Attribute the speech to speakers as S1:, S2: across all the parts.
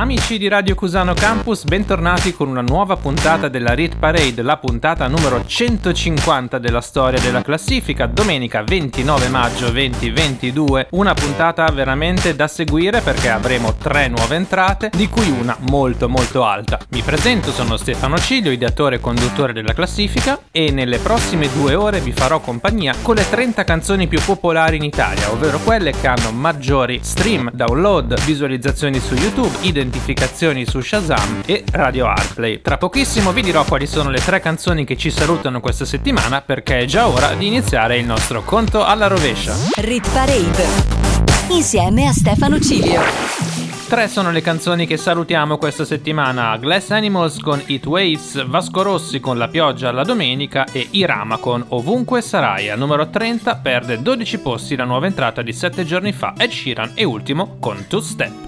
S1: Amici di Radio Cusano Campus, bentornati con una nuova puntata della Rit Parade, la puntata numero 150 della storia della classifica, domenica 29 maggio 2022. Una puntata veramente da seguire perché avremo tre nuove entrate, di cui una molto molto alta. Mi presento, sono Stefano Ciglio, ideatore e conduttore della classifica e nelle prossime due ore vi farò compagnia con le 30 canzoni più popolari in Italia, ovvero quelle che hanno maggiori stream, download, visualizzazioni su YouTube, identificazioni identificazioni su Shazam e Radio Hardplay. Tra pochissimo vi dirò quali sono le tre canzoni che ci salutano questa settimana perché è già ora di iniziare il nostro conto alla rovescia.
S2: Rit Parade insieme a Stefano Cilio.
S1: Tre sono le canzoni che salutiamo questa settimana: Glass Animals con It Waves, Vasco Rossi con La pioggia alla domenica e Irama con Ovunque sarai. Al numero 30 perde 12 posti la nuova entrata di 7 giorni fa Ed Sheeran e ultimo con Two Step.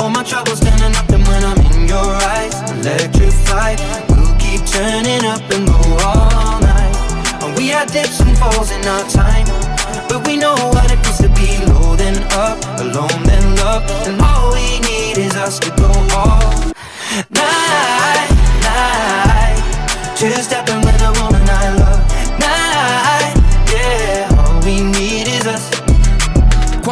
S3: All my troubles up and when I'm in your eyes Electrified We'll keep turning up and go all night. And we had dips and falls in our time But we know what it feels to be low then up Alone then love. And all we need is us to go all night, night. Two stepping with a woman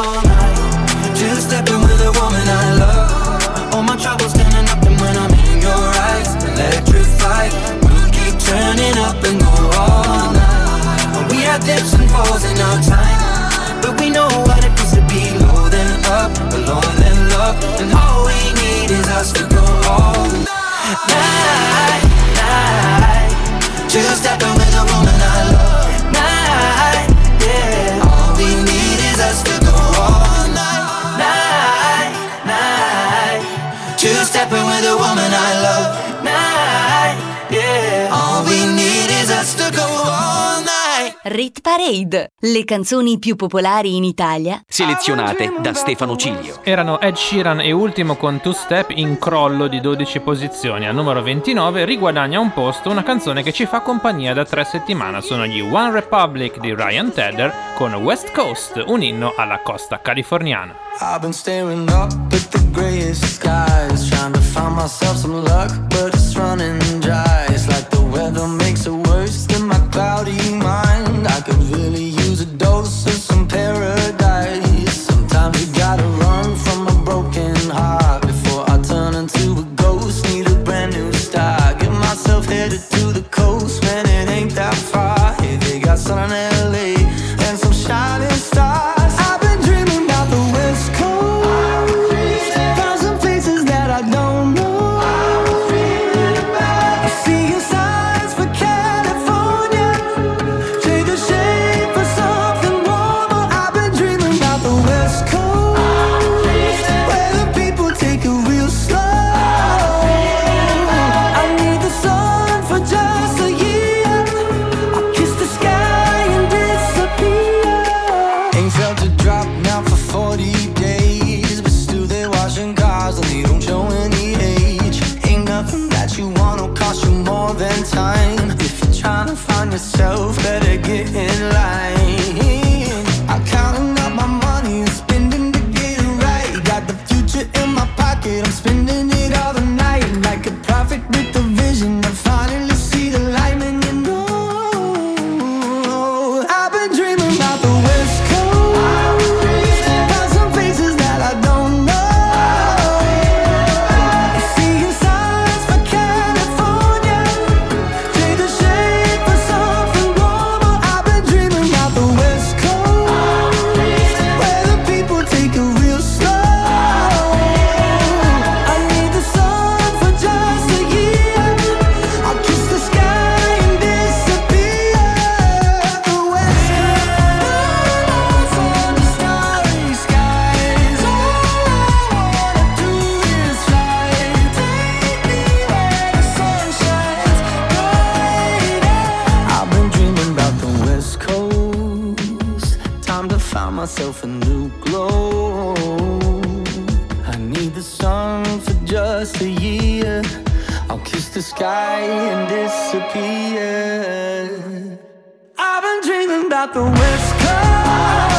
S3: all night. Just stepping with a woman I love. All my troubles standing up and when I'm in your eyes Electrified. We'll keep turning up and go all night. We had dips and falls in our time. But we know what it feels to be low then up Alone then love And all we need is us to go all night
S2: Rit Parade, le canzoni più popolari in Italia.
S4: Selezionate da Stefano Ciglio.
S1: Erano Ed Sheeran e ultimo con Two Step in crollo di 12 posizioni. Al numero 29 riguadagna un posto una canzone che ci fa compagnia da tre settimane. Sono gli One Republic di Ryan Tedder con West Coast, un inno alla costa californiana.
S5: I've been staring up at the grayest skies, trying to find myself some luck, but it's running dry. It's like the weather makes it worse than my cloudy mind. I could really use a dose of some paradise. Sometimes you gotta run from a broken heart before I turn into a ghost. Need a brand new start. Get myself headed to the coast, man. It ain't that far. They got I'll kiss the sky and disappear. I've been dreaming about the West Coast.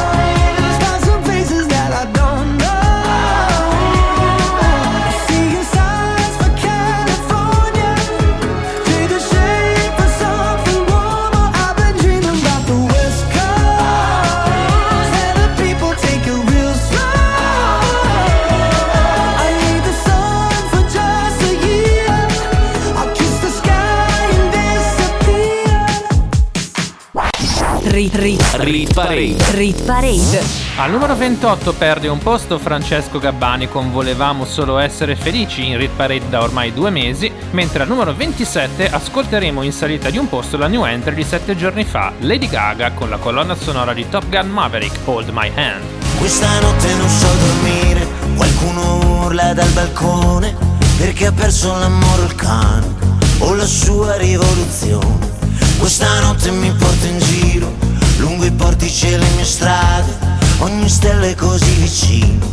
S2: Rit, rit,
S4: Rit Parade.
S2: rit Parade.
S1: Al numero 28 perde un posto Francesco Gabbani con Volevamo solo essere felici in Rit Parade da ormai due mesi, mentre al numero 27 ascolteremo in salita di un posto la new entry di sette giorni fa, Lady Gaga con la colonna sonora di Top Gun Maverick, Hold My Hand.
S6: Questa notte non so dormire, qualcuno urla dal balcone perché ha perso l'amore o il cane o la sua rivoluzione. Questa notte mi porta in giro lungo i portici e le mie strade, ogni stella è così vicino,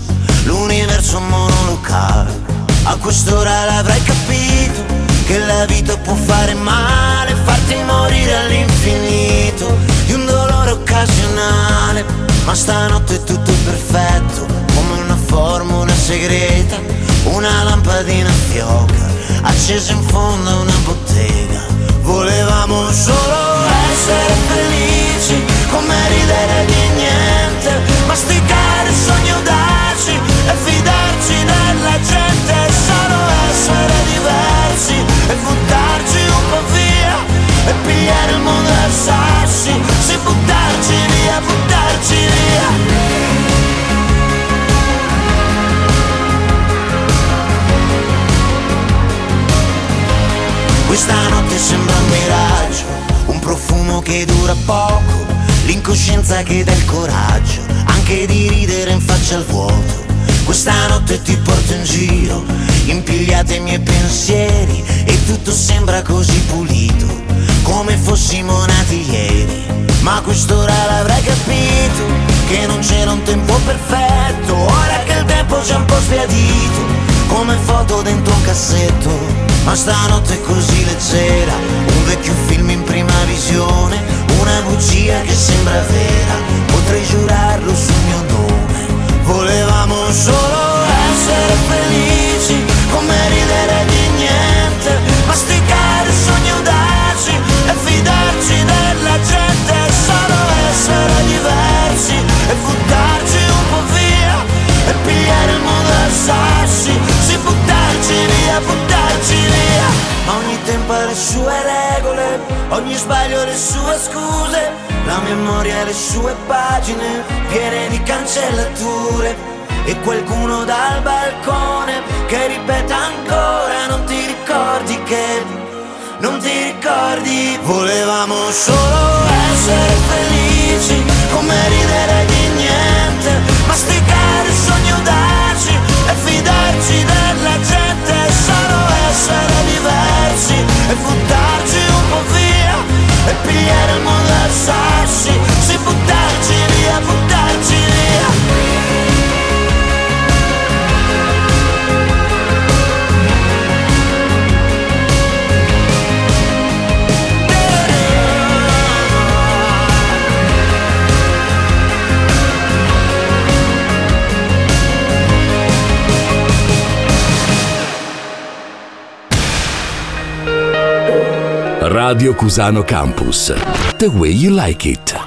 S6: l'universo monolocale. A quest'ora l'avrai capito, che la vita può fare male, farti morire all'infinito, di un dolore occasionale. Ma stanotte è tutto perfetto, come una formula segreta, una lampadina fioca, accesa in fondo a una bottega. Volevamo solo essere felici come ridere di niente, masticare sogni audaci e fidarci della gente, solo essere diversi e buttarci un po' via e pigliare il mondo a sassi, sì buttarci via, buttarci via. Questa notte sembra un miraggio, un profumo che dura poco L'incoscienza che dà il coraggio anche di ridere in faccia al vuoto. Questa notte ti porto in giro, impigliate i miei pensieri e tutto sembra così pulito, come fossimo nati ieri. Ma quest'ora l'avrai capito, che non c'era un tempo perfetto, ora che il tempo c'è un po' sbiadito, come foto dentro un cassetto. Ma stanotte è così leggera, un vecchio film in prima visione una bugia che sembra vera, potrei giurarlo sul mio nome. Volevamo solo essere felici, come ridere ogni sbaglio le sue scuse, la memoria le sue pagine piene di cancellature. E qualcuno dal balcone che ripete ancora non ti ricordi che non ti ricordi volevamo solo essere felici come ridere di niente masticare e pigliare
S7: Radio Cusano Campus. The way you like it.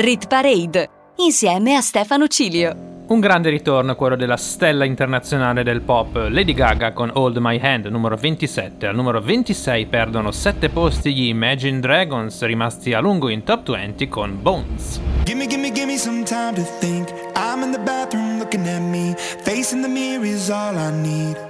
S2: Rit Parade insieme a Stefano Cilio.
S1: Un grande ritorno quello della stella internazionale del pop Lady Gaga con Hold My Hand numero 27. Al numero 26 perdono 7 posti gli Imagine Dragons rimasti a lungo in top 20 con Bones.
S8: Gimme, gimme, gimme some time to think. I'm in the bathroom looking at me. Facing the mirror is all I need.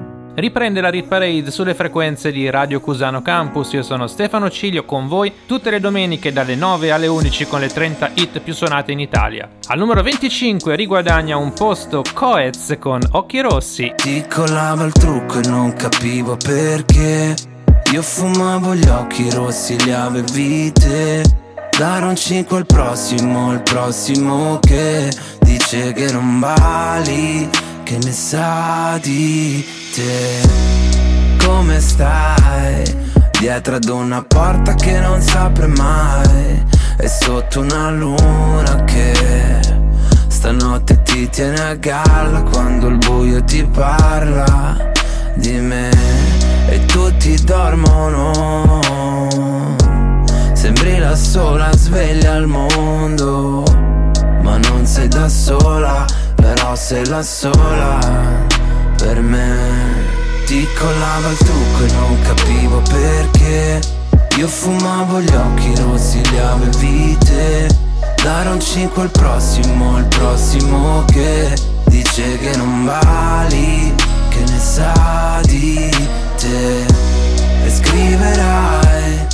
S1: Riprende la Rit Parade sulle frequenze di Radio Cusano Campus. Io sono Stefano Ciglio con voi tutte le domeniche dalle 9 alle 11 con le 30 hit più suonate in Italia. Al numero 25 riguadagna un posto Coez con Occhi Rossi.
S9: Ti collava il trucco e non capivo perché. Io fumavo gli occhi rossi, li avevi te. Dare un 5 al prossimo, il prossimo che dice che non vali, che ne sa di te. Come stai? Dietro ad una porta che non si apre mai. E sotto una luna che stanotte ti tiene a galla quando il buio ti parla di me e tutti dormono. Sembri la sola sveglia al mondo, ma non sei da sola, però sei la sola per me. Ti collava il trucco e non capivo perché. Io fumavo gli occhi rossi, li avevi te. Dare un 5 al prossimo, il prossimo che dice che non vali, che ne sa di te. E scriverai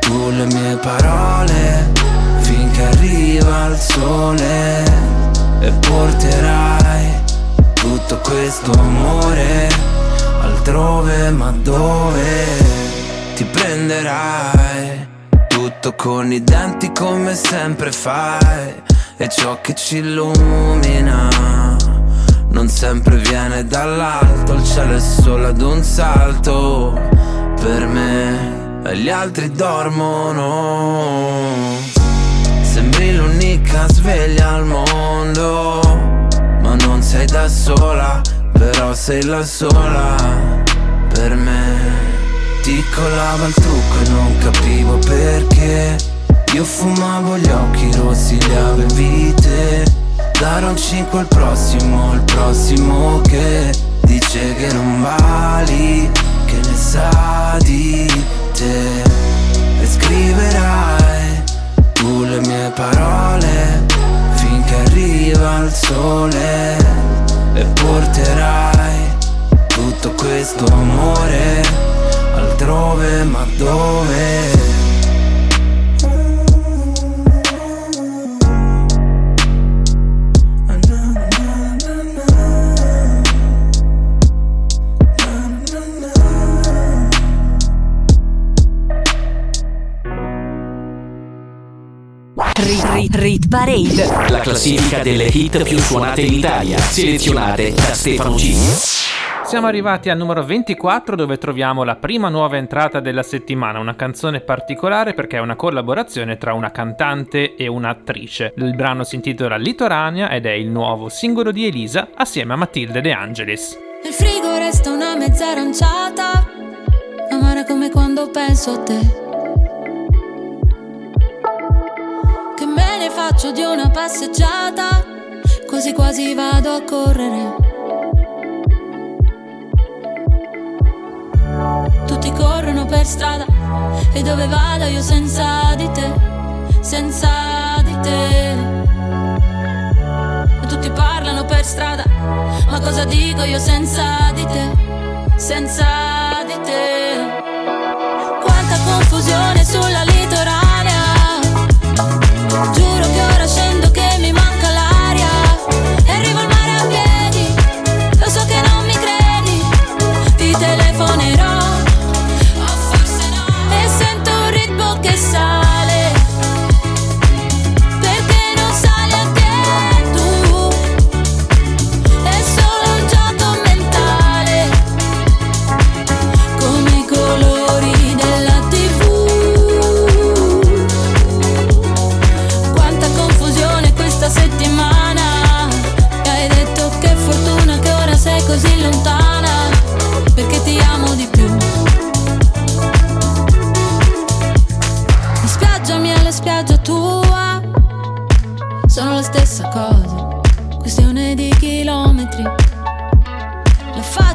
S9: tu le mie parole finché arriva il sole e porterai tutto questo amore altrove ma dove ti prenderai tutto con i denti come sempre fai e ciò che ci illumina non sempre viene dall'alto il cielo è solo ad un salto per me e gli altri dormono. Sembri l'unica sveglia al mondo, ma non sei da sola, però sei la sola per me. Ti collava il trucco e non capivo perché. Io fumavo gli occhi rossi, li avevi te. Dare un 5 al prossimo, il prossimo che dice che non vali, che ne sa di te e scriverai tu le mie parole finché arriva il sole e porterai tutto questo amore altrove ma dove?
S2: Rit, Parade.
S4: La classifica delle hit più suonate in Italia. Selezionate da Stefano Cilio.
S1: Siamo arrivati al numero 24 dove troviamo la prima nuova entrata della settimana, una canzone particolare perché è una collaborazione tra una cantante e un'attrice. Il brano si intitola Litorania ed è il nuovo singolo di Elisa assieme a Matilde De Angelis.
S10: Nel frigo resta una mezza aranciata, amara come quando penso a te. Faccio di una passeggiata, quasi quasi vado a correre. Tutti corrono per strada e dove vado io senza di te, senza di te. Tutti parlano per strada, ma cosa dico io senza di te, senza di te? Quanta confusione sulla litoranea, giuro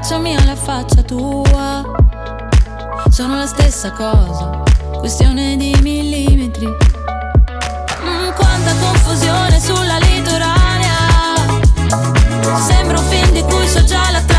S10: faccia mia, la faccia tua, sono la stessa cosa, questione di millimetri. Mm, quanta confusione sulla litoranea, sembra un film di cui so già la trama.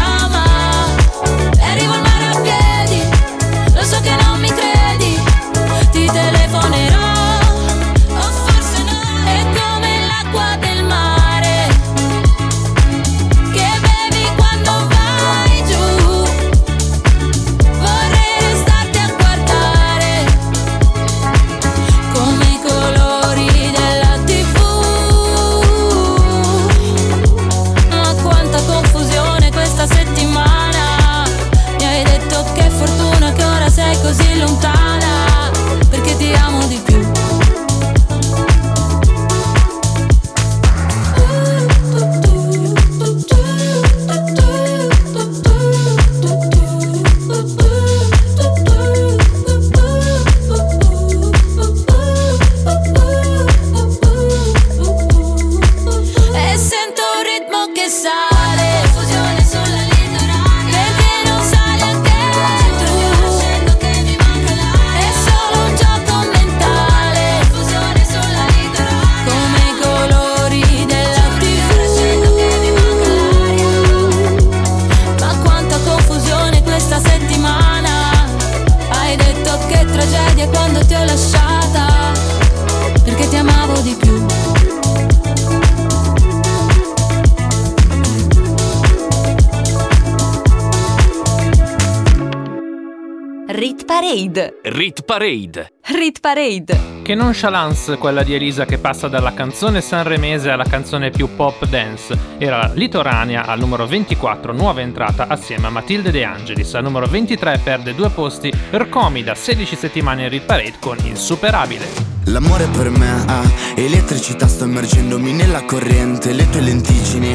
S2: Parade.
S4: Rit Parade.
S1: Che nonchalance quella di Elisa che passa dalla canzone sanremese alla canzone più pop dance. Era Litoranea al numero 24, nuova entrata assieme a Matilde De Angelis. Al numero 23 perde due posti Rcomi da 16 settimane in Rit Parade con Insuperabile.
S11: L'amore per me ha elettricità, sto immergendomi nella corrente, le tue lenticini,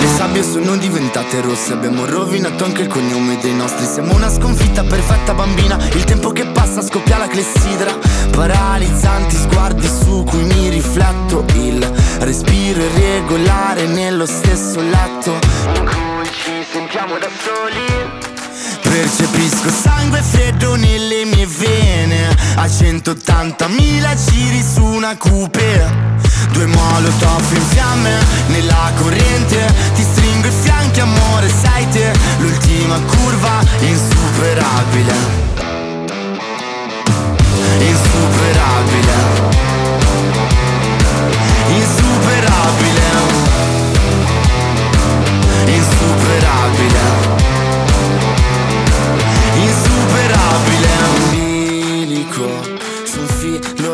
S11: Le sabbie sono diventate rosse Abbiamo rovinato anche il cognome dei nostri. Siamo una sconfitta perfetta bambina Il tempo che passa scoppia la clessidra. Paralizzanti sguardi su cui mi rifletto Il respiro irregolare nello stesso letto In cui ci sentiamo da soli. Percepisco sangue freddo nelle mie vene A 180.000 giri su una coupe Due molotov in fiamme nella corrente. Ti stringo i fianchi amore sei te. L'ultima curva Insuperabile. Insuperabile. Insuperabile. Insuperabile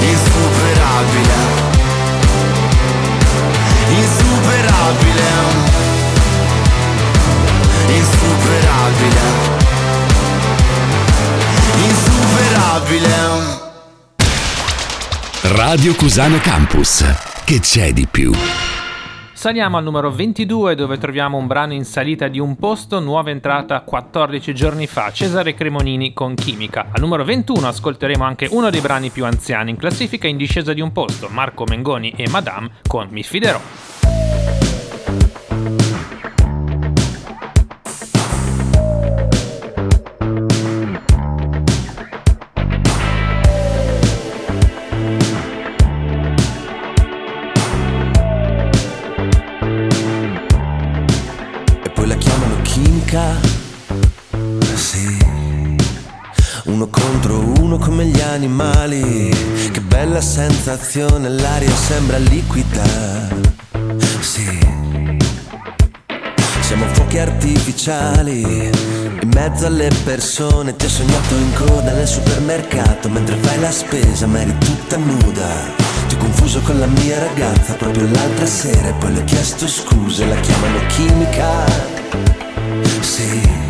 S11: Insuperabile Insuperabile Insuperabile Insuperabile
S7: Radio Cusano Campus. Che c'è di più?
S1: Saliamo al numero 22 dove troviamo un brano in salita di un posto, nuova entrata 14 giorni fa, Cesare Cremonini con Chimica. Al numero 21 ascolteremo anche uno dei brani più anziani in classifica in discesa di un posto, Marco Mengoni e Madame con Mi fiderò.
S5: Uno come gli animali. Che bella sensazione, l'aria sembra liquida. Sì. Siamo fuochi artificiali. In mezzo alle persone ti ho sognato in coda nel supermercato mentre fai la spesa ma eri tutta nuda. Ti ho confuso con la mia ragazza proprio l'altra sera e poi le ho chiesto scuse, la chiamano chimica. Sì,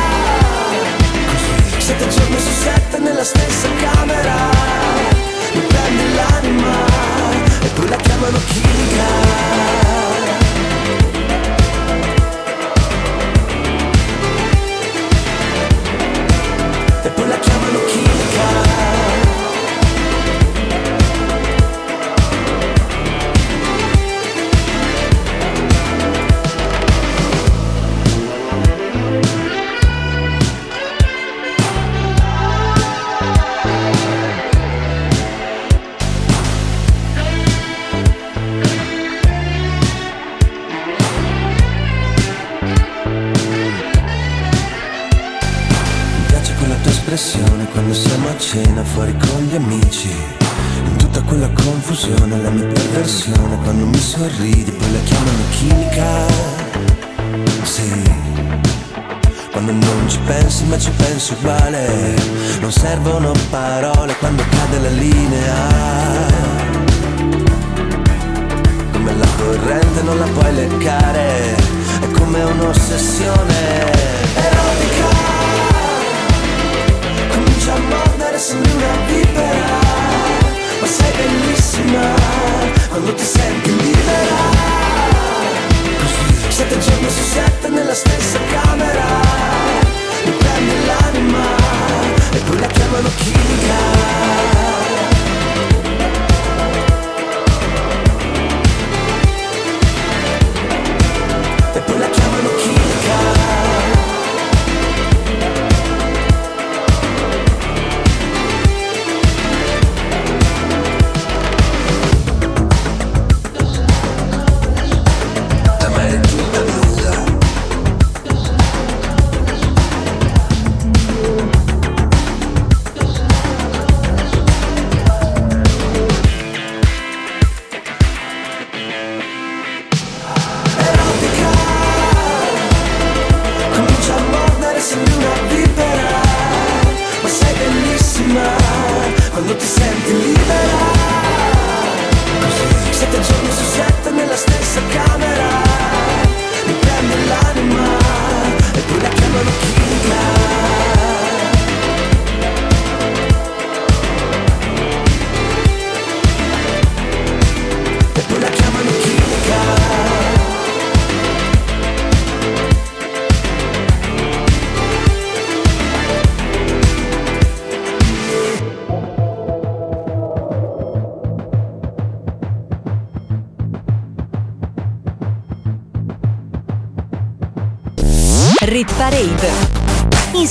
S5: Sette giorni su sette nella stessa camera, mi prendi l'anima e poi la chiamano chimica. e poi la chiamano sorridi, poi la chiamano chimica. Sì. Quando non ci pensi ma ci pensi uguale, non servono parole quando cade la linea. Come la corrente non la puoi leccare, è come un'ossessione erotica. Comincia a mordere, sembri una vipera Ma sei bellissima quando ti senti libera sette giorni su sette nella stessa camera. Mi prendi l'anima e poi la chiamano chimica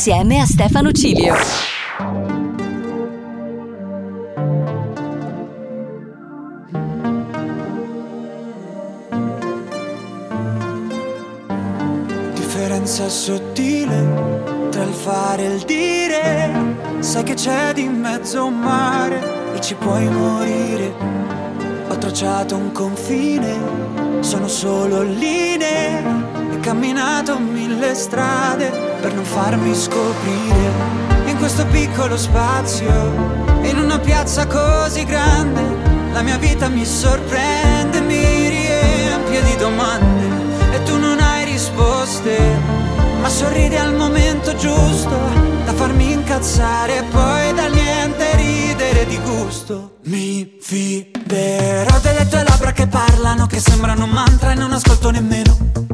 S2: insieme a Stefano Cilio.
S12: differenza sottile tra il fare e il dire. Sai che c'è di mezzo un mare e ci puoi morire. Ho tracciato un confine, sono solo linee. E
S13: camminato mille strade per non farmi scoprire. In questo piccolo spazio, in una piazza così grande, la mia vita mi sorprende, mi riempie di domande e tu non hai risposte, ma sorridi al momento giusto da farmi incazzare e poi dal niente ridere di gusto. Mi fiderò delle tue labbra che parlano, che sembrano un mantra e non ascolto nemmeno.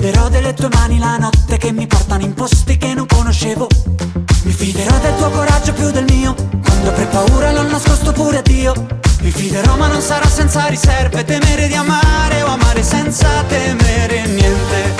S13: Fiderò delle tue mani la notte che mi portano in posti che non conoscevo. Mi fiderò del tuo coraggio più del mio, quando per paura l'ho nascosto pure a Dio. Mi fiderò ma non sarà senza riserve, temere di amare o amare senza temere niente.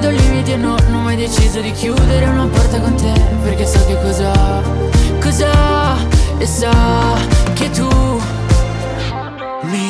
S14: Se io non mi do limiti e no, non ho mai deciso di chiudere una porta con te Perché so che cosa, cosa E so che tu
S13: Mi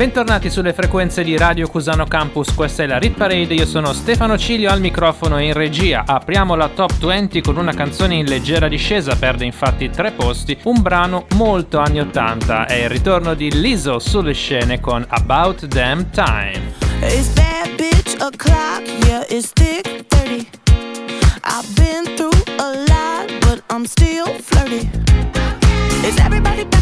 S1: Bentornati sulle frequenze di Radio Cusano Campus, questa è la Rit Parade, io sono Stefano Cilio al microfono e in regia. Apriamo la top 20 con una canzone in leggera discesa, perde infatti tre posti, un brano molto anni 80, è il ritorno di Lizzo sulle scene con About Damn Time.
S15: It's bad bitch o'clock, yeah, it's thick 30. I've been through a lot, but I'm still flirty. Is everybody back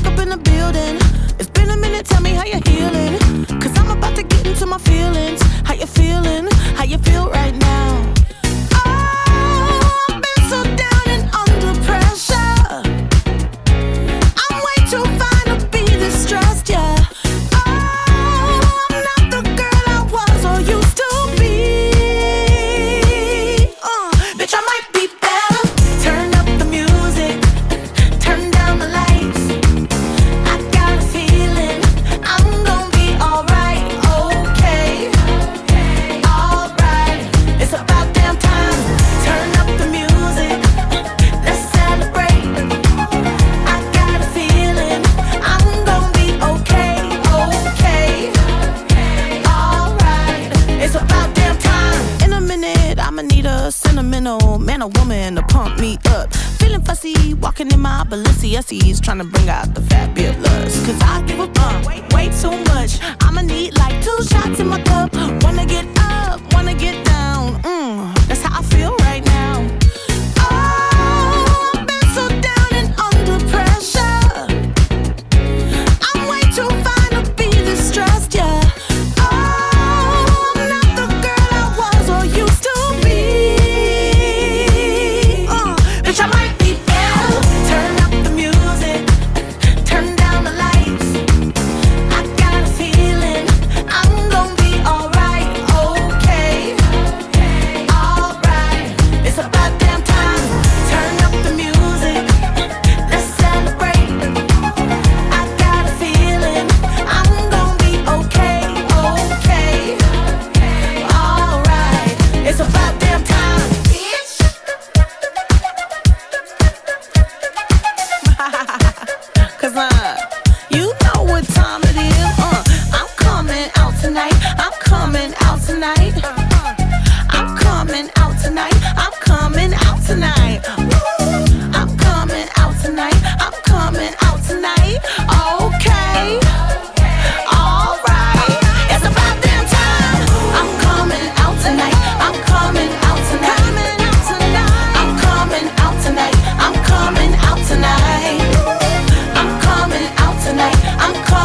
S15: you're healing. Cause I'm about to get into my feelings. How you feeling? How you feel right now? Walking in my Balenciennes, trying to bring out the fabulous. Cause I give a fuck way, too much. I'ma need like two shots in my cup. Wanna get up, wanna get down. Mm,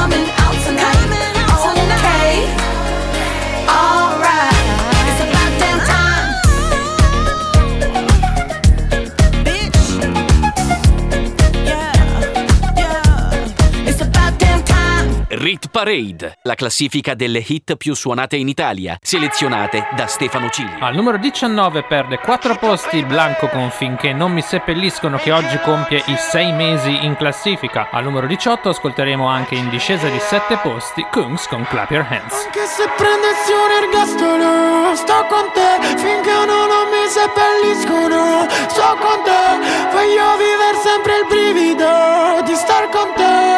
S15: coming
S4: Parade, la classifica delle hit più suonate in Italia, selezionate da Stefano Cigli.
S1: Al numero 19 perde 4 posti Blanco con Finché non mi seppelliscono che oggi compie i 6 mesi in classifica. Al numero 18 ascolteremo anche in discesa di 7 posti Kungs con Clap Your Hands.
S16: Anche se prendessi un ergastolo Sto con te finché non, non mi seppelliscono Sto con te Voglio vivere sempre il brivido Di star con te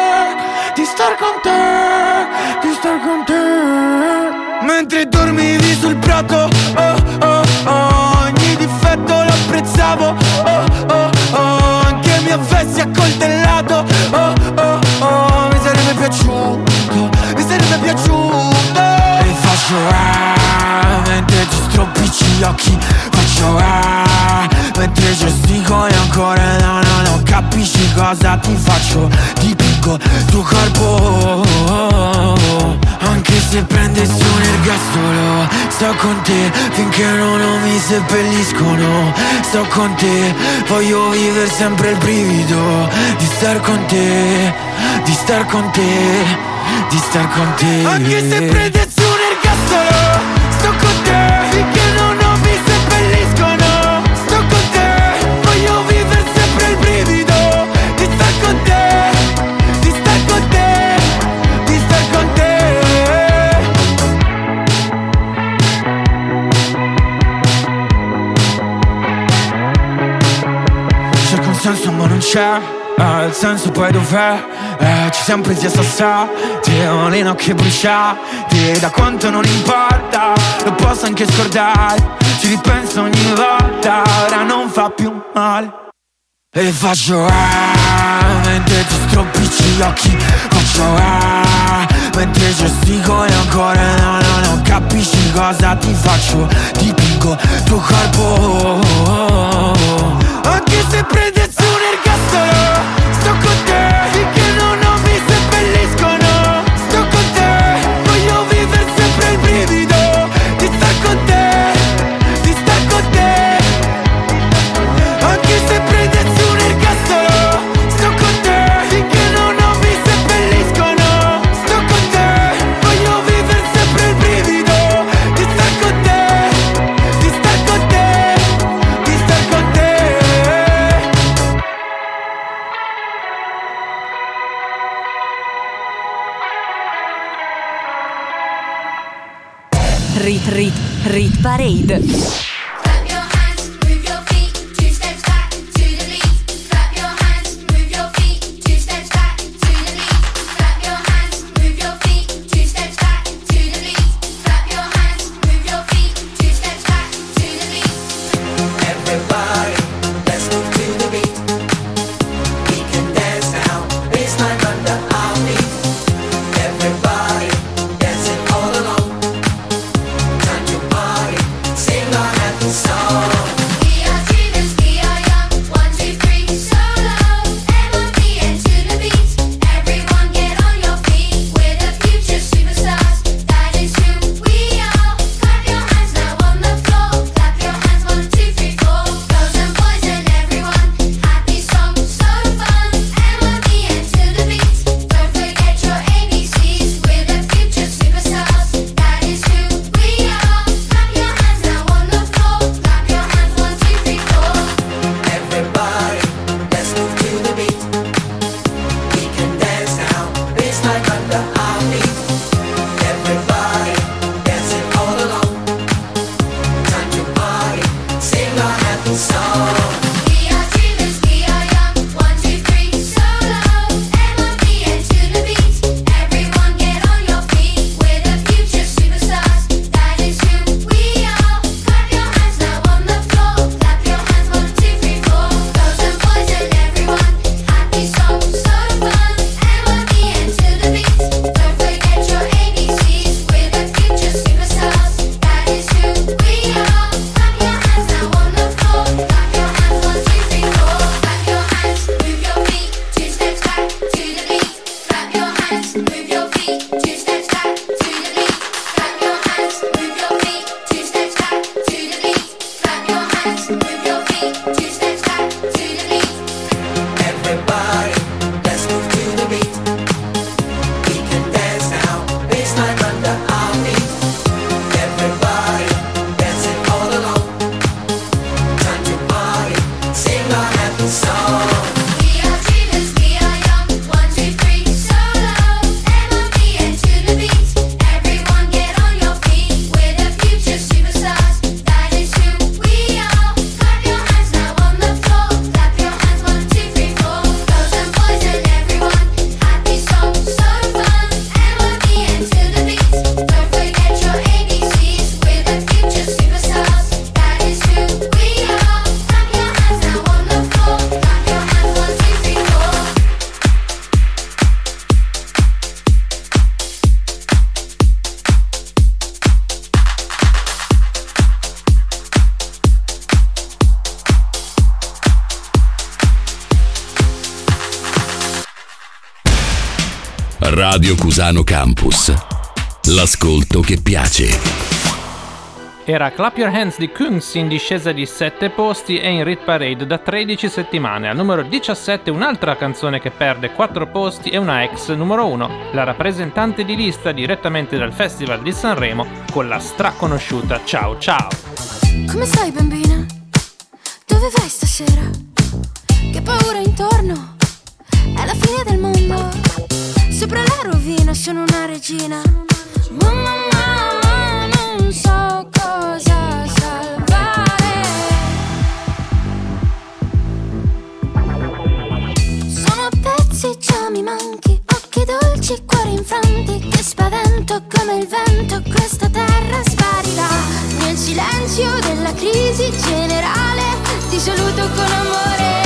S16: star con te Di star con te.
S17: Mentre dormivi sul prato, oh oh oh Ogni difetto lo apprezzavo, oh oh oh Anche mi avessi accoltellato, oh oh oh Mi sarebbe piaciuto, mi sarebbe piaciuto.
S16: E faccio ah Mentre ti stropicci gli occhi Faccio ah Mentre gesticoli ancora no no no Capisci cosa ti faccio Dipingo tuo corpo Anche se prendessi un ergastolo Sto con te finché non, non mi seppelliscono. Sto con te Voglio vivere sempre il brivido Di star con te Di star con te Di star con te.
S17: Anche se prendessi
S16: c'è eh, Il senso poi dov'è? Eh, ci siamo presi a sassati Ho le nocche bruciate Da quanto non importa Lo posso anche scordare Ci ripenso ogni volta Ora non fa più male e faccio ah, mentre ti stropicci gli occhi Faccio ah, mentre gesticoli ancora No, no, no, capisci cosa ti faccio Dipingo tuo corpo
S17: Anche se prendessi un
S2: Rit Rit Rit Parade.
S7: Cusano Campus. L'ascolto che piace.
S1: Era Clap Your Hands di Kungs in discesa di 7 posti e in Rit Parade da 13 settimane. Al numero 17 un'altra canzone che perde 4 posti e una ex numero 1, la rappresentante di lista direttamente dal Festival di Sanremo con la straconosciuta Ciao Ciao.
S10: Come stai bambina? Dove vai stasera? Che paura intorno? È la fine del mondo. Sopra la rovina sono una regina. Mamma, mamma, non so cosa salvare. Sono pezzi, già mi manchi. Occhi dolci, cuori infranti. Che spavento come il vento. Questa terra sparirà. Nel silenzio della crisi generale. Ti saluto con amore.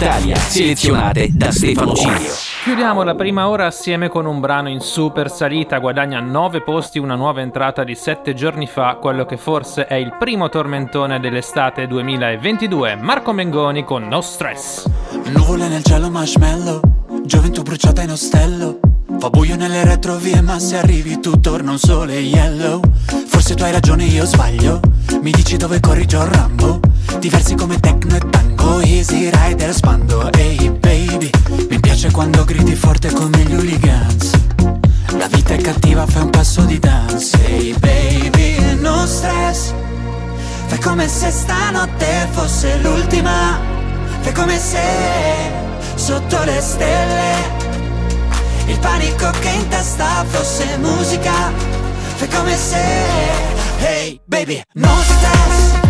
S4: Italia, selezionate da Stefano Cilio.
S1: Chiudiamo la prima ora assieme con un brano in super salita, guadagna 9 posti, una nuova entrata di 7 giorni fa, quello che forse è il primo tormentone dell'estate 2022, Marco Mengoni con No Stress.
S13: Nuvole nel cielo marshmallow. Gioventù bruciata in ostello. Fa buio nelle retrovie ma se arrivi tu torna un sole yellow. Forse tu hai ragione io sbaglio. Mi dici dove corri John Rambo Diversi come techno e tango Easy rider spando. Ehi baby Mi piace quando gridi forte come gli hooligans. La vita è cattiva fai un passo di dance. Ehi baby no stress. Fai come se stanotte fosse l'ultima. Fai come se sotto le stelle il panico che in testa fosse musica. Fai come se Hey baby No stress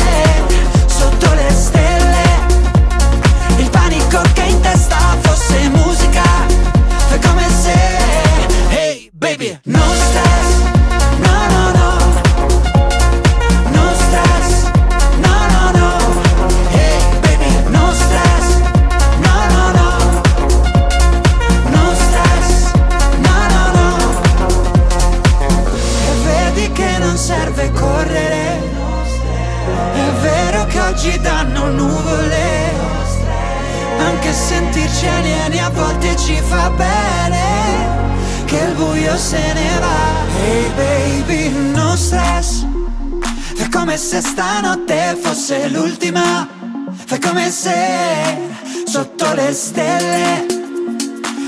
S13: baby. No stress. No no no. No stress. No no no. Hey baby. No stress. No no no. No stress. No no no. E vedi che non serve correre. È vero che oggi danno nuvole. Anche sentirci alieni a volte ci fa bene Che il buio se ne va. Hey baby, no stress. Fai come se stanotte fosse l'ultima. Fai come se sotto le stelle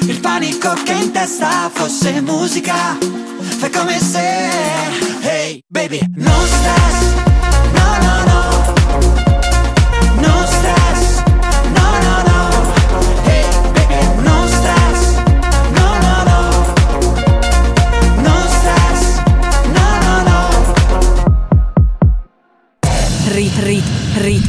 S13: il panico che in testa fosse musica. Fai come se Hey baby No stress. No no no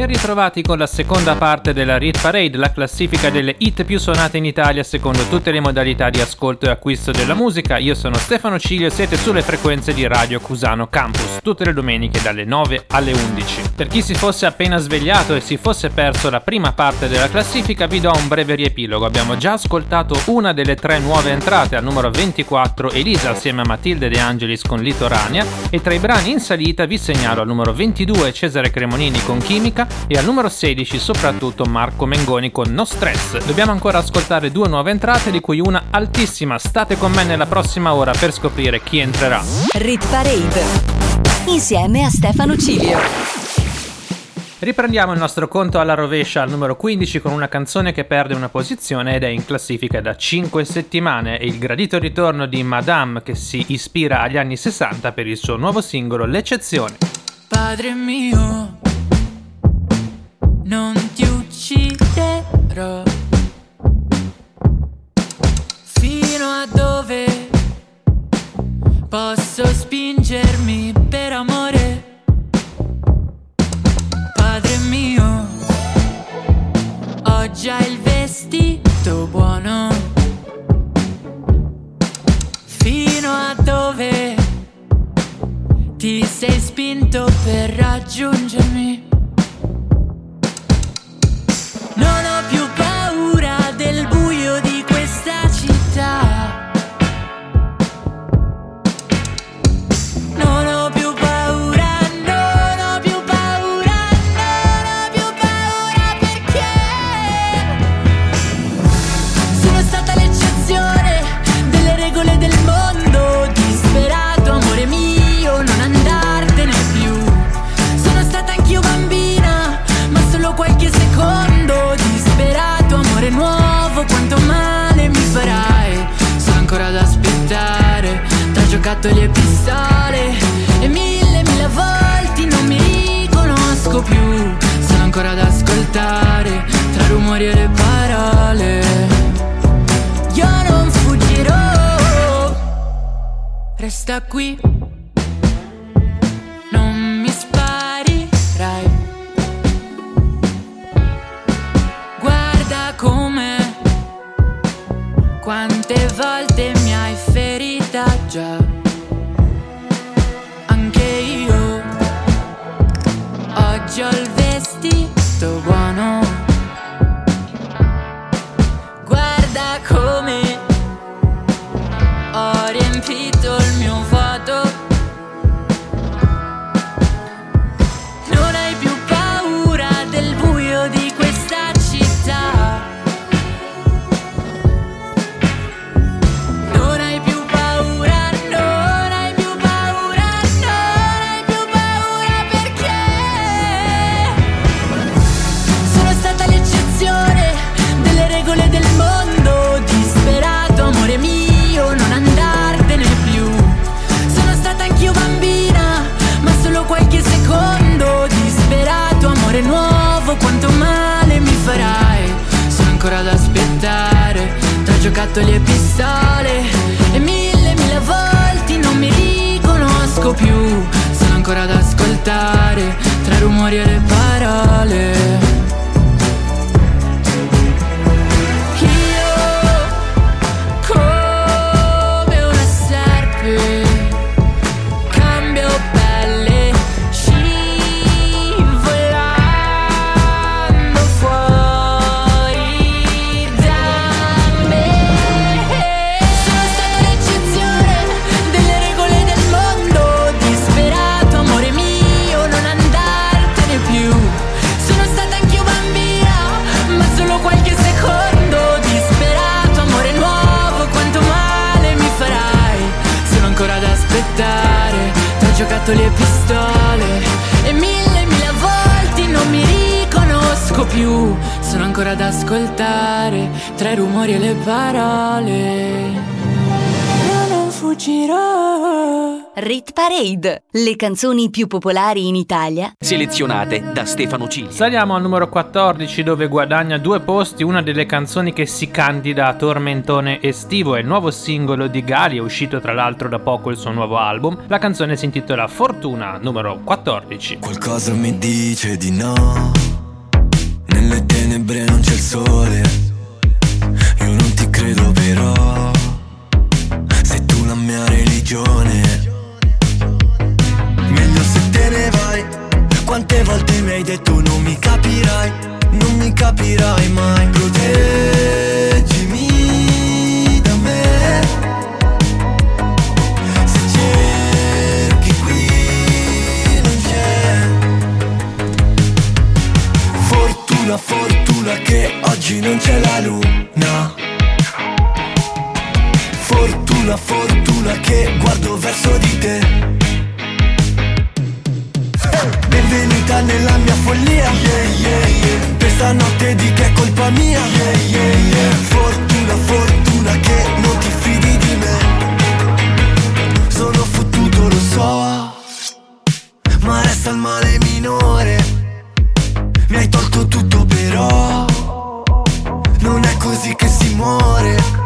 S1: Ben ritrovati con la seconda parte della Rit Parade, la classifica delle hit più suonate in Italia secondo tutte le modalità di ascolto e acquisto della musica. Io sono Stefano Ciglio e siete sulle frequenze di Radio Cusano Campus, tutte le domeniche dalle 9 alle 11. Per chi si fosse appena svegliato e si fosse perso la prima parte della classifica, vi do un breve riepilogo. Abbiamo già ascoltato una delle tre nuove entrate, al numero 24 Elisa assieme a Matilde De Angelis con Litorania e tra i brani in salita vi segnalo al numero 22 Cesare Cremonini con Chimica e al numero 16 soprattutto Marco Mengoni con No Stress. Dobbiamo ancora ascoltare due nuove entrate di cui una altissima. State con me nella prossima ora per scoprire chi entrerà.
S2: Rit parade. Insieme a Stefano Cilio.
S1: Riprendiamo il nostro conto alla rovescia al numero 15 con una canzone che perde una posizione ed è in classifica da 5 settimane. È il gradito ritorno di Madame che si ispira agli anni 60 per il suo nuovo singolo L'eccezione.
S14: Padre mio, non ti ucciderò. Fino a dove posso spingermi per amore? Padre mio, ho già il vestito buono. Fino a dove ti sei spinto per raggiungermi? Non ho giocattoli e pistole. E mille, mille volte non mi riconosco più. Sono ancora ad ascoltare tra rumori e le parole. Io non fuggirò. Resta qui. Non mi sparirai. Guarda come quante volte mi hai ferita già. Oggi ho il vestito buono. Guarda come ho riempito il mio
S2: canzoni più popolari in Italia
S4: Selezionate da Stefano Ciglia.
S1: Saliamo al numero 14 dove guadagna due posti una delle canzoni che si candida a tormentone estivo. È il nuovo singolo di Gali, è uscito tra l'altro da poco il suo nuovo album. La canzone si intitola Fortuna, numero 14.
S5: Qualcosa mi dice di no. Nelle tenebre non c'è il sole. Io non ti credo però. Sei tu la mia religione. Vai. Quante volte mi hai detto non mi capirai. Non mi capirai mai. Proteggimi da me. Se cerchi qui non c'è. Fortuna, fortuna che oggi non c'è la luna. Fortuna, fortuna che guardo verso di te. Benvenuta nella mia follia
S18: yeah, yeah, yeah. Questa notte di che è colpa mia yeah, yeah, yeah. Fortuna, fortuna che non ti fidi di me Sono fottuto, lo so Ma resta il male minore Mi hai tolto tutto però Non è così che
S19: si
S20: muore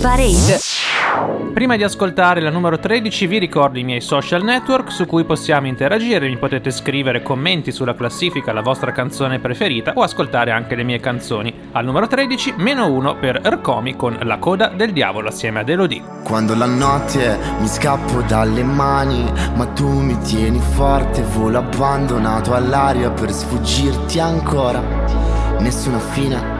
S20: Parade.
S1: Prima di ascoltare la numero 13 vi ricordo i miei social network su cui possiamo interagire, mi potete scrivere commenti sulla classifica, la vostra canzone preferita o ascoltare anche le mie canzoni. Al numero 13 meno 1 per Ercomi con La coda del diavolo assieme ad Elodie.
S11: Quando la notte mi scappo dalle mani, ma tu mi tieni forte, volo abbandonato all'aria per sfuggirti ancora. Nessuna fine,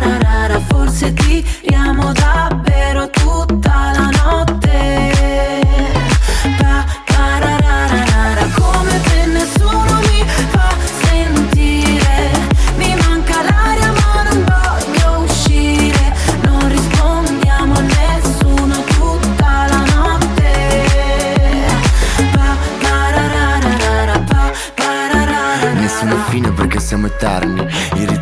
S10: parararara, forse tiriamo davvero tutta la notte. Pa, come te nessuno mi fa sentire. Mi manca l'aria ma non voglio uscire. Non rispondiamo a nessuno tutta la notte. Pa, parararara, pa, parararara.
S11: Nessuna fine perché siamo eterni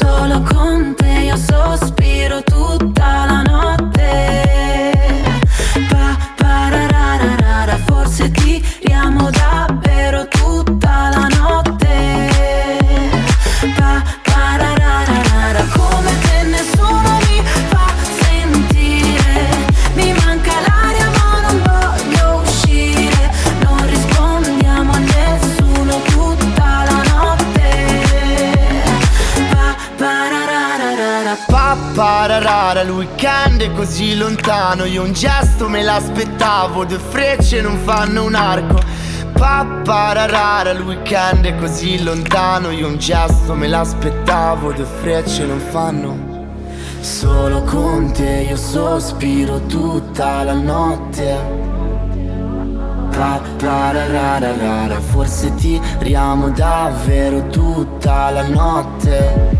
S10: Solo con te io sospiro tutta la
S11: così lontano. Io un gesto me l'aspettavo Due frecce non fanno un arco. Pappararara, il weekend è così lontano. Io un gesto me l'aspettavo Due frecce non fanno. Solo con te io sospiro tutta la notte. Pappararara, forse tiriamo davvero tutta la notte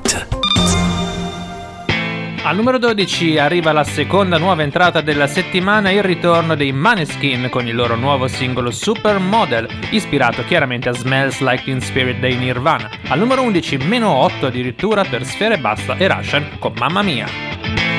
S1: Al numero 12 arriva la seconda nuova entrata della settimana, il ritorno dei Maneskin con il loro nuovo singolo Supermodel, ispirato chiaramente a Smells Like Teen Spirit dei Nirvana. Al numero 11 meno 8 addirittura per Sfere Basta e Russian con Mamma Mia.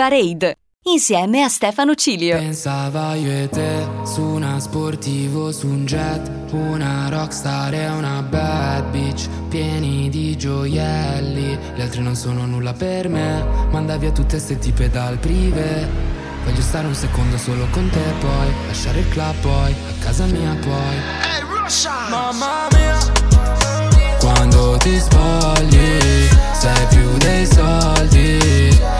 S2: Parade insieme a Stefano Cilio.
S9: Pensava io e te su una sportivo, su un jet, una rockstar e una bad bitch, pieni di gioielli. Gli altri non sono nulla per me, manda via tutte ste tipe dal prive. Voglio stare un secondo solo con te poi, lasciare il club poi, a casa mia poi.
S17: Mamma mia
S9: Quando ti spogli, sei più dei soldi.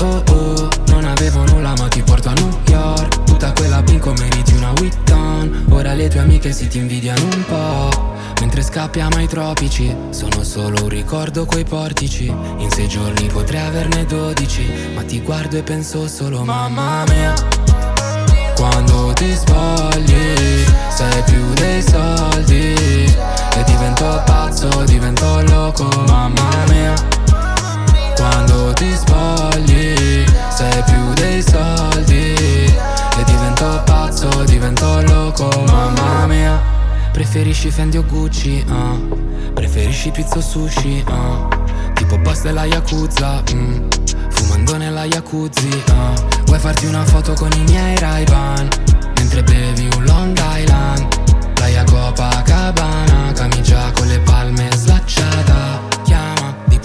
S9: Oh oh. Non avevo nulla ma ti porto a New York. Tutta quella bingo meriti una Witton Ora le tue amiche si ti invidiano un po' Mentre scappiamo ai tropici Sono solo un ricordo quei portici. In sei giorni potrei averne dodici Ma ti guardo e penso solo mamma mia quando ti spogli sei più dei soldi. E divento pazzo, divento loco, mamma mia Quando ti spogli sei più dei soldi. E divento pazzo, divento loco, mamma mia. Preferisci Fendi o Gucci, ah. Preferisci pizza o sushi, ah. Tipo boss della Yakuza, mm. Fumando nella jacuzzi, ah. Vuoi farti una foto con i miei ray Mentre bevi un Long Island. Playa Copacabana Camicia con le palme slacciata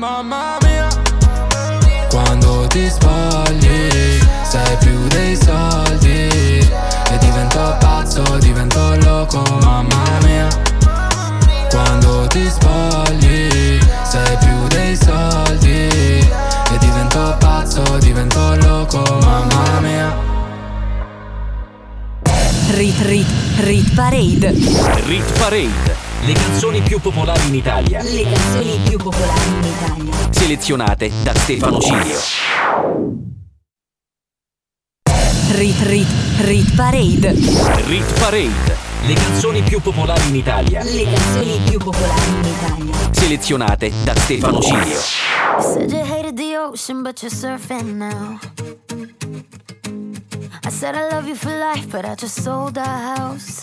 S17: Mamma mia.
S9: Quando ti sbagli Sei più dei soldi. E divento pazzo, divento loco. Mamma mia. Quando ti sbagli Sei più dei soldi. E divento pazzo, divento loco. Mamma mia.
S2: Rit, rit, rit parade.
S4: Rit parade. Le canzoni più popolari in Italia.
S2: Le canzoni più popolari in Italia.
S4: Selezionate da Stefano Cilio.
S2: Rit Rit Rit Parade.
S4: Rit Parade. Le canzoni più popolari in Italia.
S2: Le canzoni più popolari in Italia.
S4: Selezionate da Stefano Cilio.
S10: You said you hated the ocean, but you're surfing now. I said I love you for life, but I just sold our house.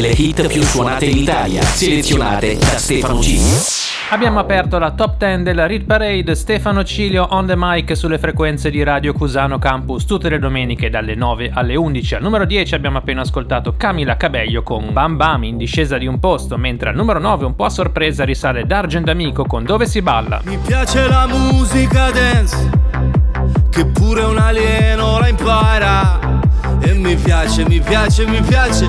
S4: delle hit più suonate in Italia. Selezionate da Stefano Cilio.
S1: Abbiamo aperto la top 10 della Rit Parade, Stefano Cilio on the mic sulle frequenze di Radio Cusano Campus tutte le domeniche dalle 9 alle 11. Al numero 10 abbiamo appena ascoltato Camila Cabello con Bam Bam in discesa di un posto, mentre al numero 9 un po' a sorpresa risale D'Argent Amico con Dove si balla.
S17: Mi piace la musica dance, che pure un alieno la impara. E mi piace, mi piace, mi piace,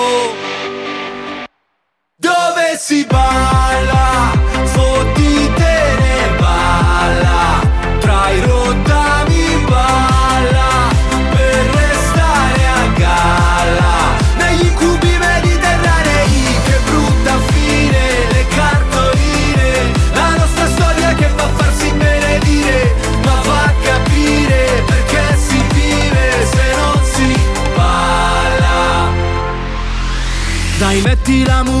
S17: si balla, fotti te ne balla, tra i rottami balla, per restare a galla, negli incubi mediterranei, che brutta fine, le cartoline, la nostra storia che fa farsi benedire, ma va a capire perché si vive se non si balla. Dai metti la musica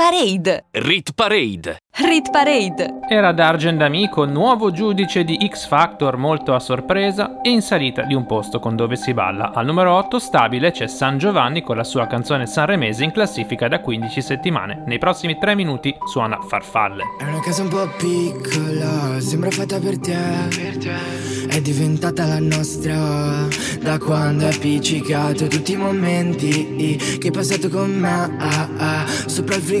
S2: Parade.
S4: Rit Parade.
S2: Rit Parade.
S1: Era Dargen D'Amico, nuovo giudice di X Factor molto a sorpresa e in salita di un posto con dove si balla. Al numero 8 stabile c'è San Giovanni con la sua canzone sanremese in classifica da 15 settimane. Nei prossimi 3 minuti suona Farfalle.
S21: È una casa un po' piccola, sembra fatta per te. È diventata la nostra da quando hai appiccicato tutti i momenti che hai passato con me. ah, ah, sopra il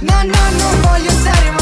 S21: no no non voglio stare male,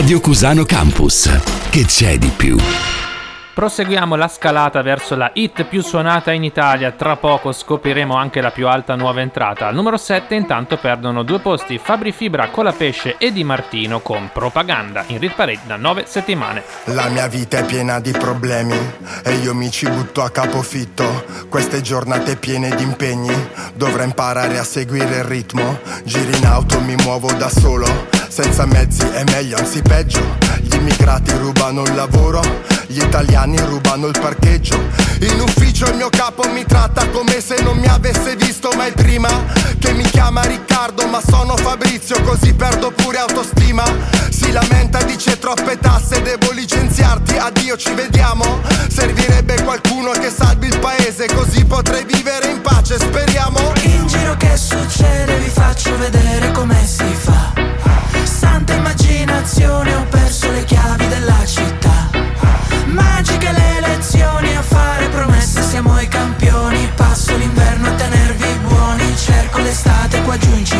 S7: Radio Cusano Campus. Che c'è di più?
S1: Proseguiamo la scalata verso la hit più suonata in Italia, tra poco scopriremo anche la più alta nuova entrata. Al numero 7 intanto perdono due posti Fabri Fibra, Colapesce e Di Martino con Propaganda in Rit Parade da 9 settimane.
S22: La mia vita è piena di problemi e io mi ci butto a capofitto. Queste giornate piene di impegni, dovrei imparare a seguire il ritmo. Giri in auto, mi muovo da solo, senza mezzi è meglio, anzi peggio. Gli immigrati rubano il lavoro, gli italiani rubano il parcheggio. In ufficio il mio capo mi tratta come se non mi avesse visto mai prima. Che mi chiama Riccardo, ma sono Fabrizio, così perdo pure autostima. Si lamenta, dice troppe tasse, devo licenziarti, addio, ci vediamo. Servirebbe qualcuno che salvi il paese, così potrei vivere in pace, speriamo.
S13: In giro che succede vi faccio vedere come si fa immaginazione ho perso le chiavi della città. Magiche le lezioni a fare promesse siamo i campioni. Passo l'inverno a tenervi buoni Cerco l'estate qua giù in città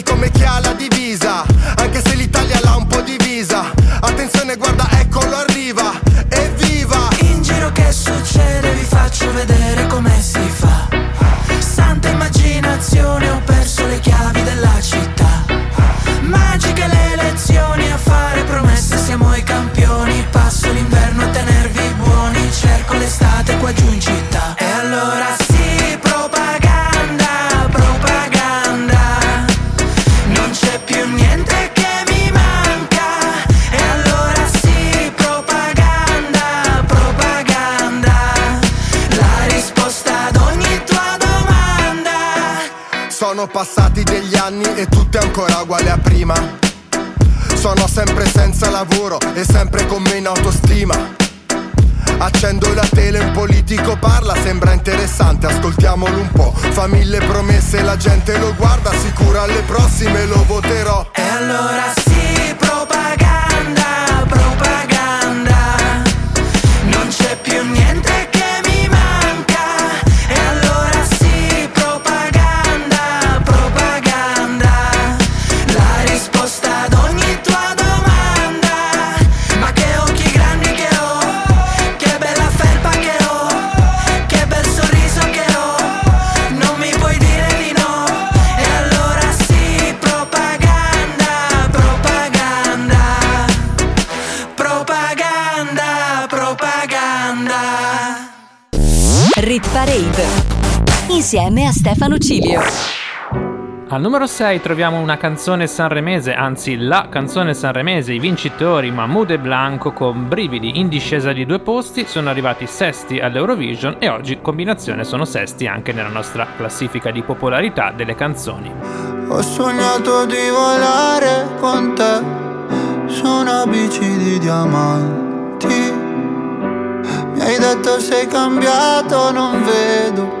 S22: ascoltiamolo un po'. Fa mille promesse, la gente lo guarda, sicura alle prossime lo
S2: Stefano Cilio.
S1: Al numero 6 troviamo una canzone sanremese, anzi la canzone sanremese, i vincitori Mahmoud e Blanco con brividi in discesa di due posti, sono arrivati sesti all'Eurovision e oggi in combinazione sono sesti anche nella nostra classifica di popolarità delle canzoni.
S23: Ho sognato di volare con te su una bici di diamanti. Mi hai detto sei cambiato, non vedo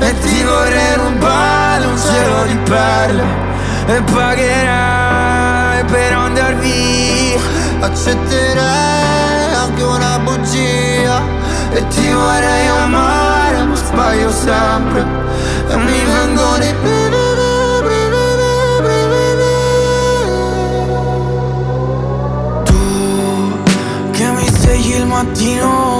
S23: e ti vorrei rubare un cielo di perle. E pagherai per andar via. Accetterai anche una bugia. E ti vorrei amare ma sbaglio sempre. E mi
S16: vengo di bere Tu che mi svegli il mattino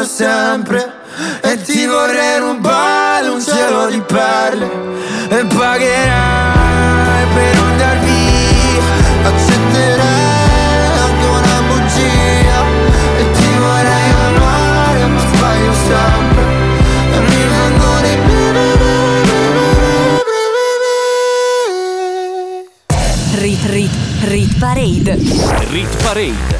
S16: sbaglio sempre. E ti vorrei rubare un cielo di perle. E pagherai per andar via. Accetterai anche una bugia. E ti vorrei amare, ma sbaglio sempre. E mi vengono i
S2: Rit Rit Rit Parade.
S4: Rit Parade.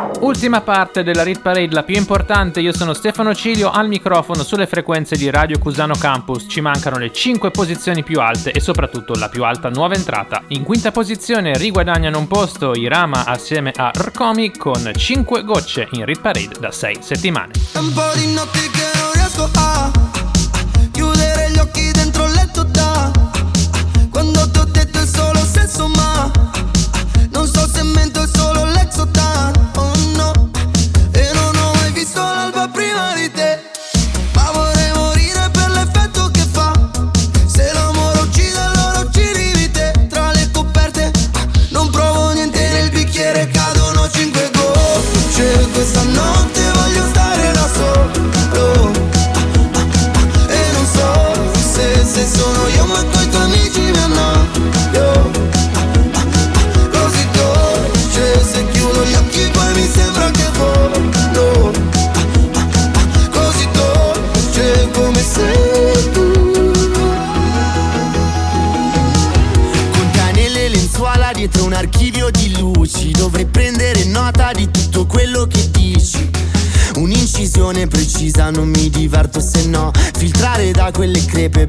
S1: Ultima parte della Rit Parade, la più importante. Io sono Stefano Cilio al microfono sulle frequenze di Radio Cusano Campus. Ci mancano le 5 posizioni più alte e soprattutto la più alta nuova entrata. In quinta posizione riguadagnano un posto Irama assieme a Rkomi con 5 gocce in Rit Parade da 6 settimane.
S24: Un po' di notti che non riesco a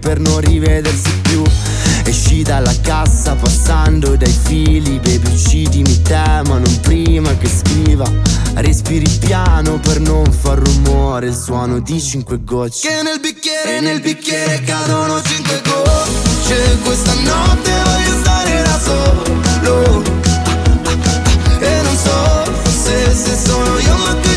S24: per non
S11: rivedersi più. Esci dalla cassa passando dai fili Baby uccidimi te ma non prima che scriva. Respiri piano per non far rumore Il suono di cinque gocce.
S24: Che nel bicchiere, nel bicchiere cadono cinque gocce. Questa notte voglio stare da solo. Ah, ah, ah, E non so se, se sono io ma coi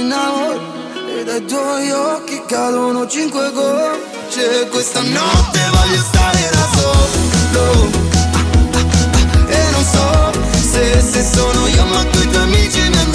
S24: e tu ti innamori E dai tuoi occhi cadono cinque gocce. Questa notte voglio stare da solo Ah, ah, ah, E non so se, se sono io ma coi tuoi amici mi annoio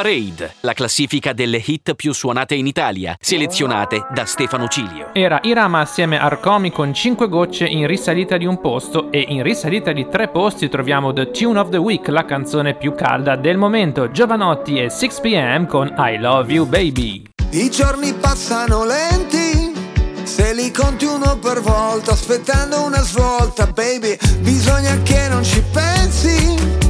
S4: Parade, la classifica delle hit più suonate in Italia, selezionate da Stefano Cilio.
S1: Era Irama assieme a Arcomi con 5 gocce in risalita di un posto e in risalita di 3 posti troviamo The Tune of the Week, la canzone più calda del momento, Giovanotti e 6pm con I Love You Baby.
S20: I giorni passano lenti, se li conti uno per volta, aspettando una svolta, baby, bisogna che non ci pensi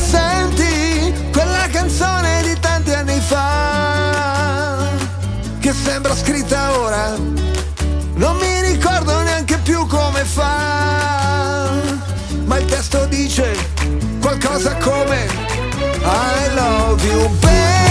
S20: sembra scritta ora. Non mi ricordo neanche più come fa. Ma il testo dice qualcosa come I love you baby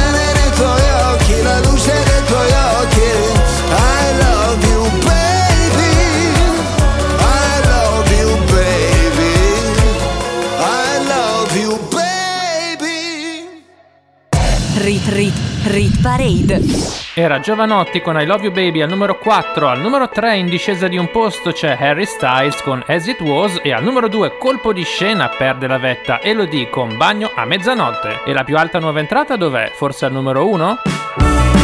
S2: Parade.
S1: Era Giovanotti con I Love You Baby al numero 4, al numero 3 in discesa di un posto c'è Harry Styles con As It Was e al numero 2 colpo di scena perde la vetta Elodie con Bagno a mezzanotte. E la più alta nuova entrata dov'è? Forse al numero 1?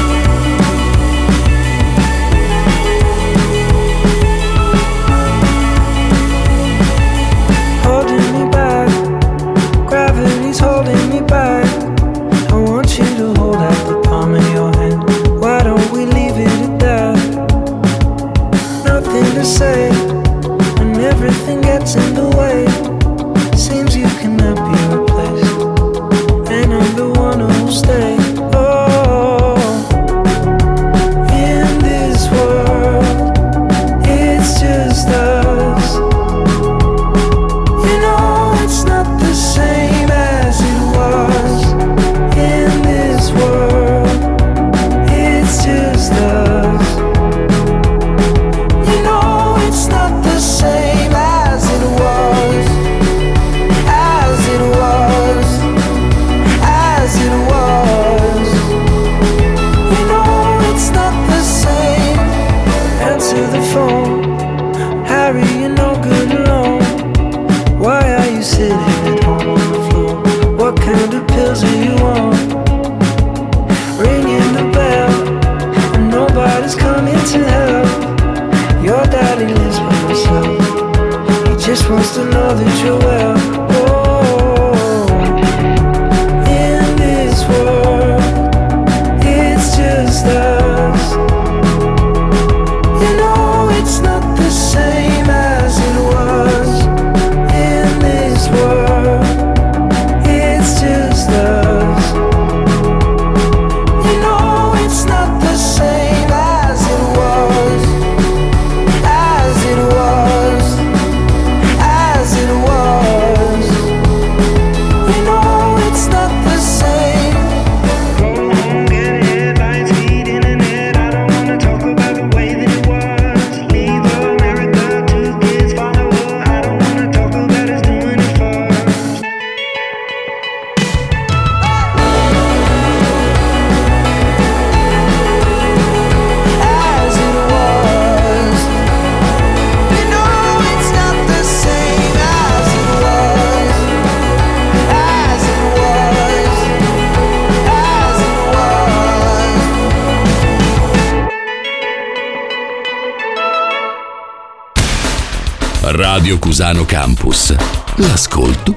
S25: Radio Cusano Campus. L'ascolto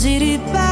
S10: cause it is bad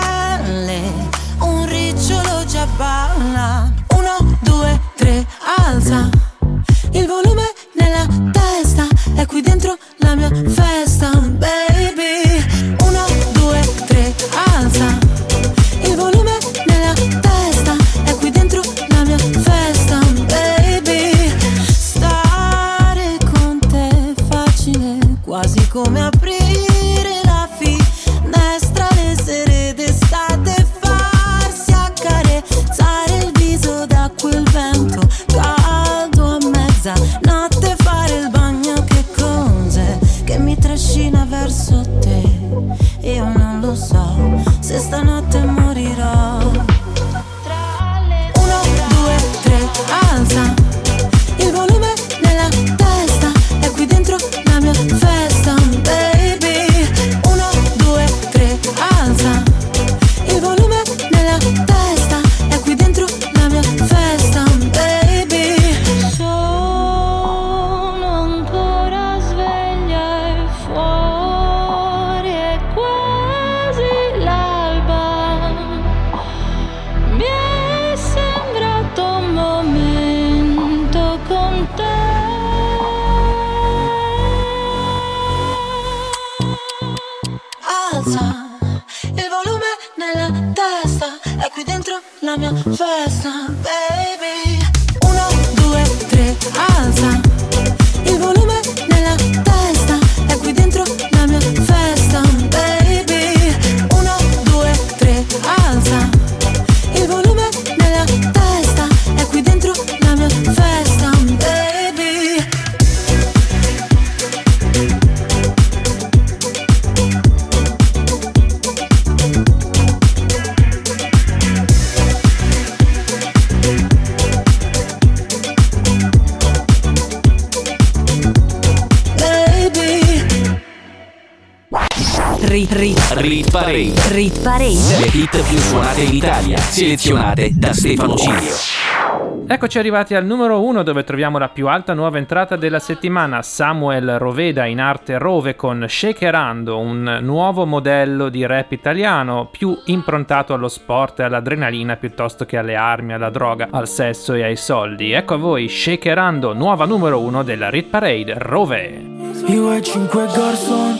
S10: selezionate da Stefano Cilio.
S1: Eccoci arrivati al numero 1 dove troviamo la più alta nuova entrata della settimana, Samuel Roveda in arte Rove con Shakerando, un nuovo modello di rap italiano più improntato allo sport e all'adrenalina piuttosto che alle armi, alla droga, al sesso e ai soldi. Ecco a voi Shakerando, nuova numero 1 della Rit Parade, Rove.
S26: Io e 5 Garson,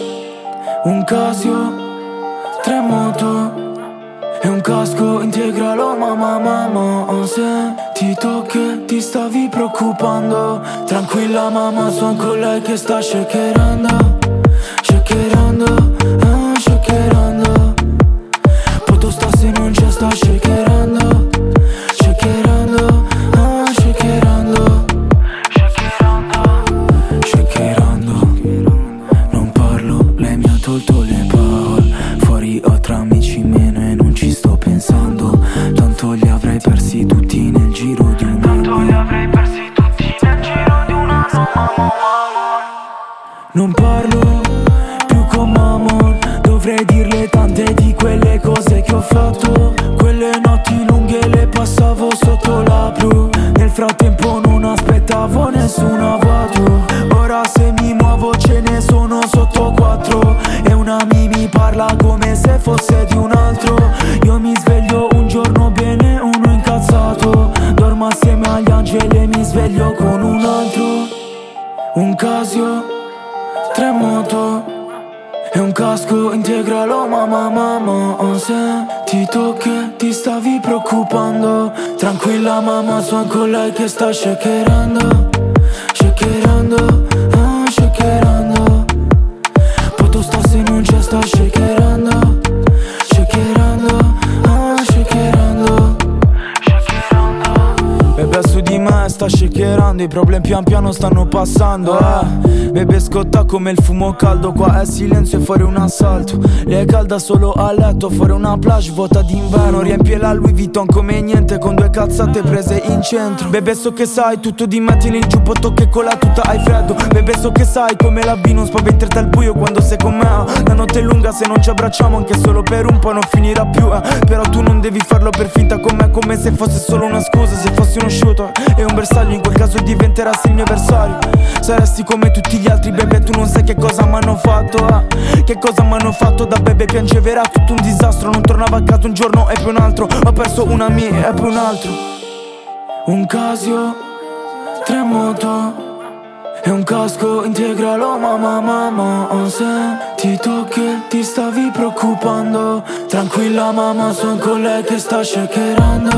S26: un Casio, tremoto. moto casco, integralo mamma mamma Se ti tocca ti stavi preoccupando. Tranquilla mamma, sono con lei che sta shakerando Shakerando, ah, shakerando. Poto sta se non c'è sta shakerando ma con lei che sta shakerando Shakerando, ah, shakerando. Poi tu stassi non c'è, sta shakerando Shakerando, ah, shakerando. Shakerando. Bebe su di me sta shakerando I problemi pian piano stanno passando, eh. Bebe scotta come il fumo caldo. Qua è silenzio e fuori un assalto. Lei è calda solo a letto Fuori una plage vuota d'inverno. Riempie la Louis Vuitton come niente Con due cazzate prese in centro. Bebe so che sai tutto di me Tieni il giubbotto che con la tuta hai freddo. Bebe so che sai come la vi Non spaventerti al buio quando sei con me. La notte è lunga se non ci abbracciamo Anche solo per un po' non finirà più eh. Però tu non devi farlo per finta con me Come se fosse solo una scusa Se fossi uno shooter. E un bersaglio In quel caso diventerassi il mio avversario. Saresti come tutti gli altri bebe Tu non sai che cosa mi hanno fatto eh. Che cosa mi hanno fatto da bebe Piangeva tutto un disastro. Non tornavo a casa un giorno e poi un altro. Ho perso una mia e poi un altro. Un Casio Tre moto e un casco integralo mamma mamma Se ti tocchi ti stavi preoccupando. Tranquilla mamma son con lei che sta shakerando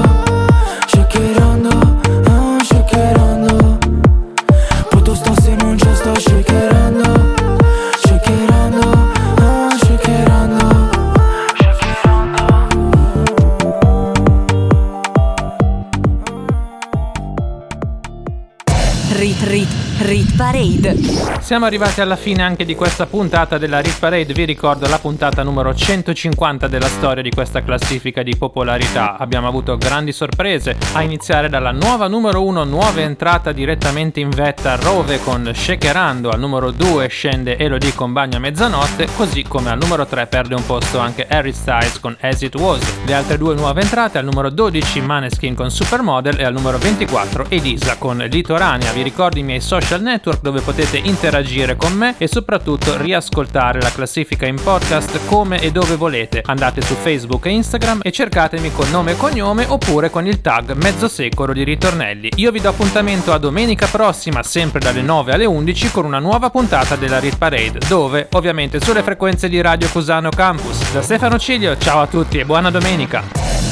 S26: Shakerando, ah, shakerando
S2: Parade.
S1: Siamo arrivati alla fine anche di questa puntata della Rit Parade. Vi ricordo la puntata numero 150 della storia di questa classifica di popolarità. Abbiamo avuto grandi sorprese, a iniziare dalla nuova numero 1, nuova entrata direttamente in vetta Rove con Shakerando. Al numero 2 scende Elodie con Bagno a mezzanotte, così come al numero 3 perde un posto anche Harry Styles con As It Was. Le altre due nuove entrate al numero 12 Maneskin con Supermodel e al numero 24 Elisa con Litoranea. Vi ricordo i miei social network dove potete interagire con me e soprattutto riascoltare la classifica in podcast come e dove volete. Andate su Facebook e Instagram e cercatemi con nome e cognome oppure con il tag mezzo secolo di ritornelli. Io vi do appuntamento a domenica prossima, sempre dalle 9 alle 11, con una nuova puntata della Rit Parade, dove ovviamente sulle frequenze di Radio Cusano Campus. Da Stefano Ciglio, ciao a tutti e buona domenica!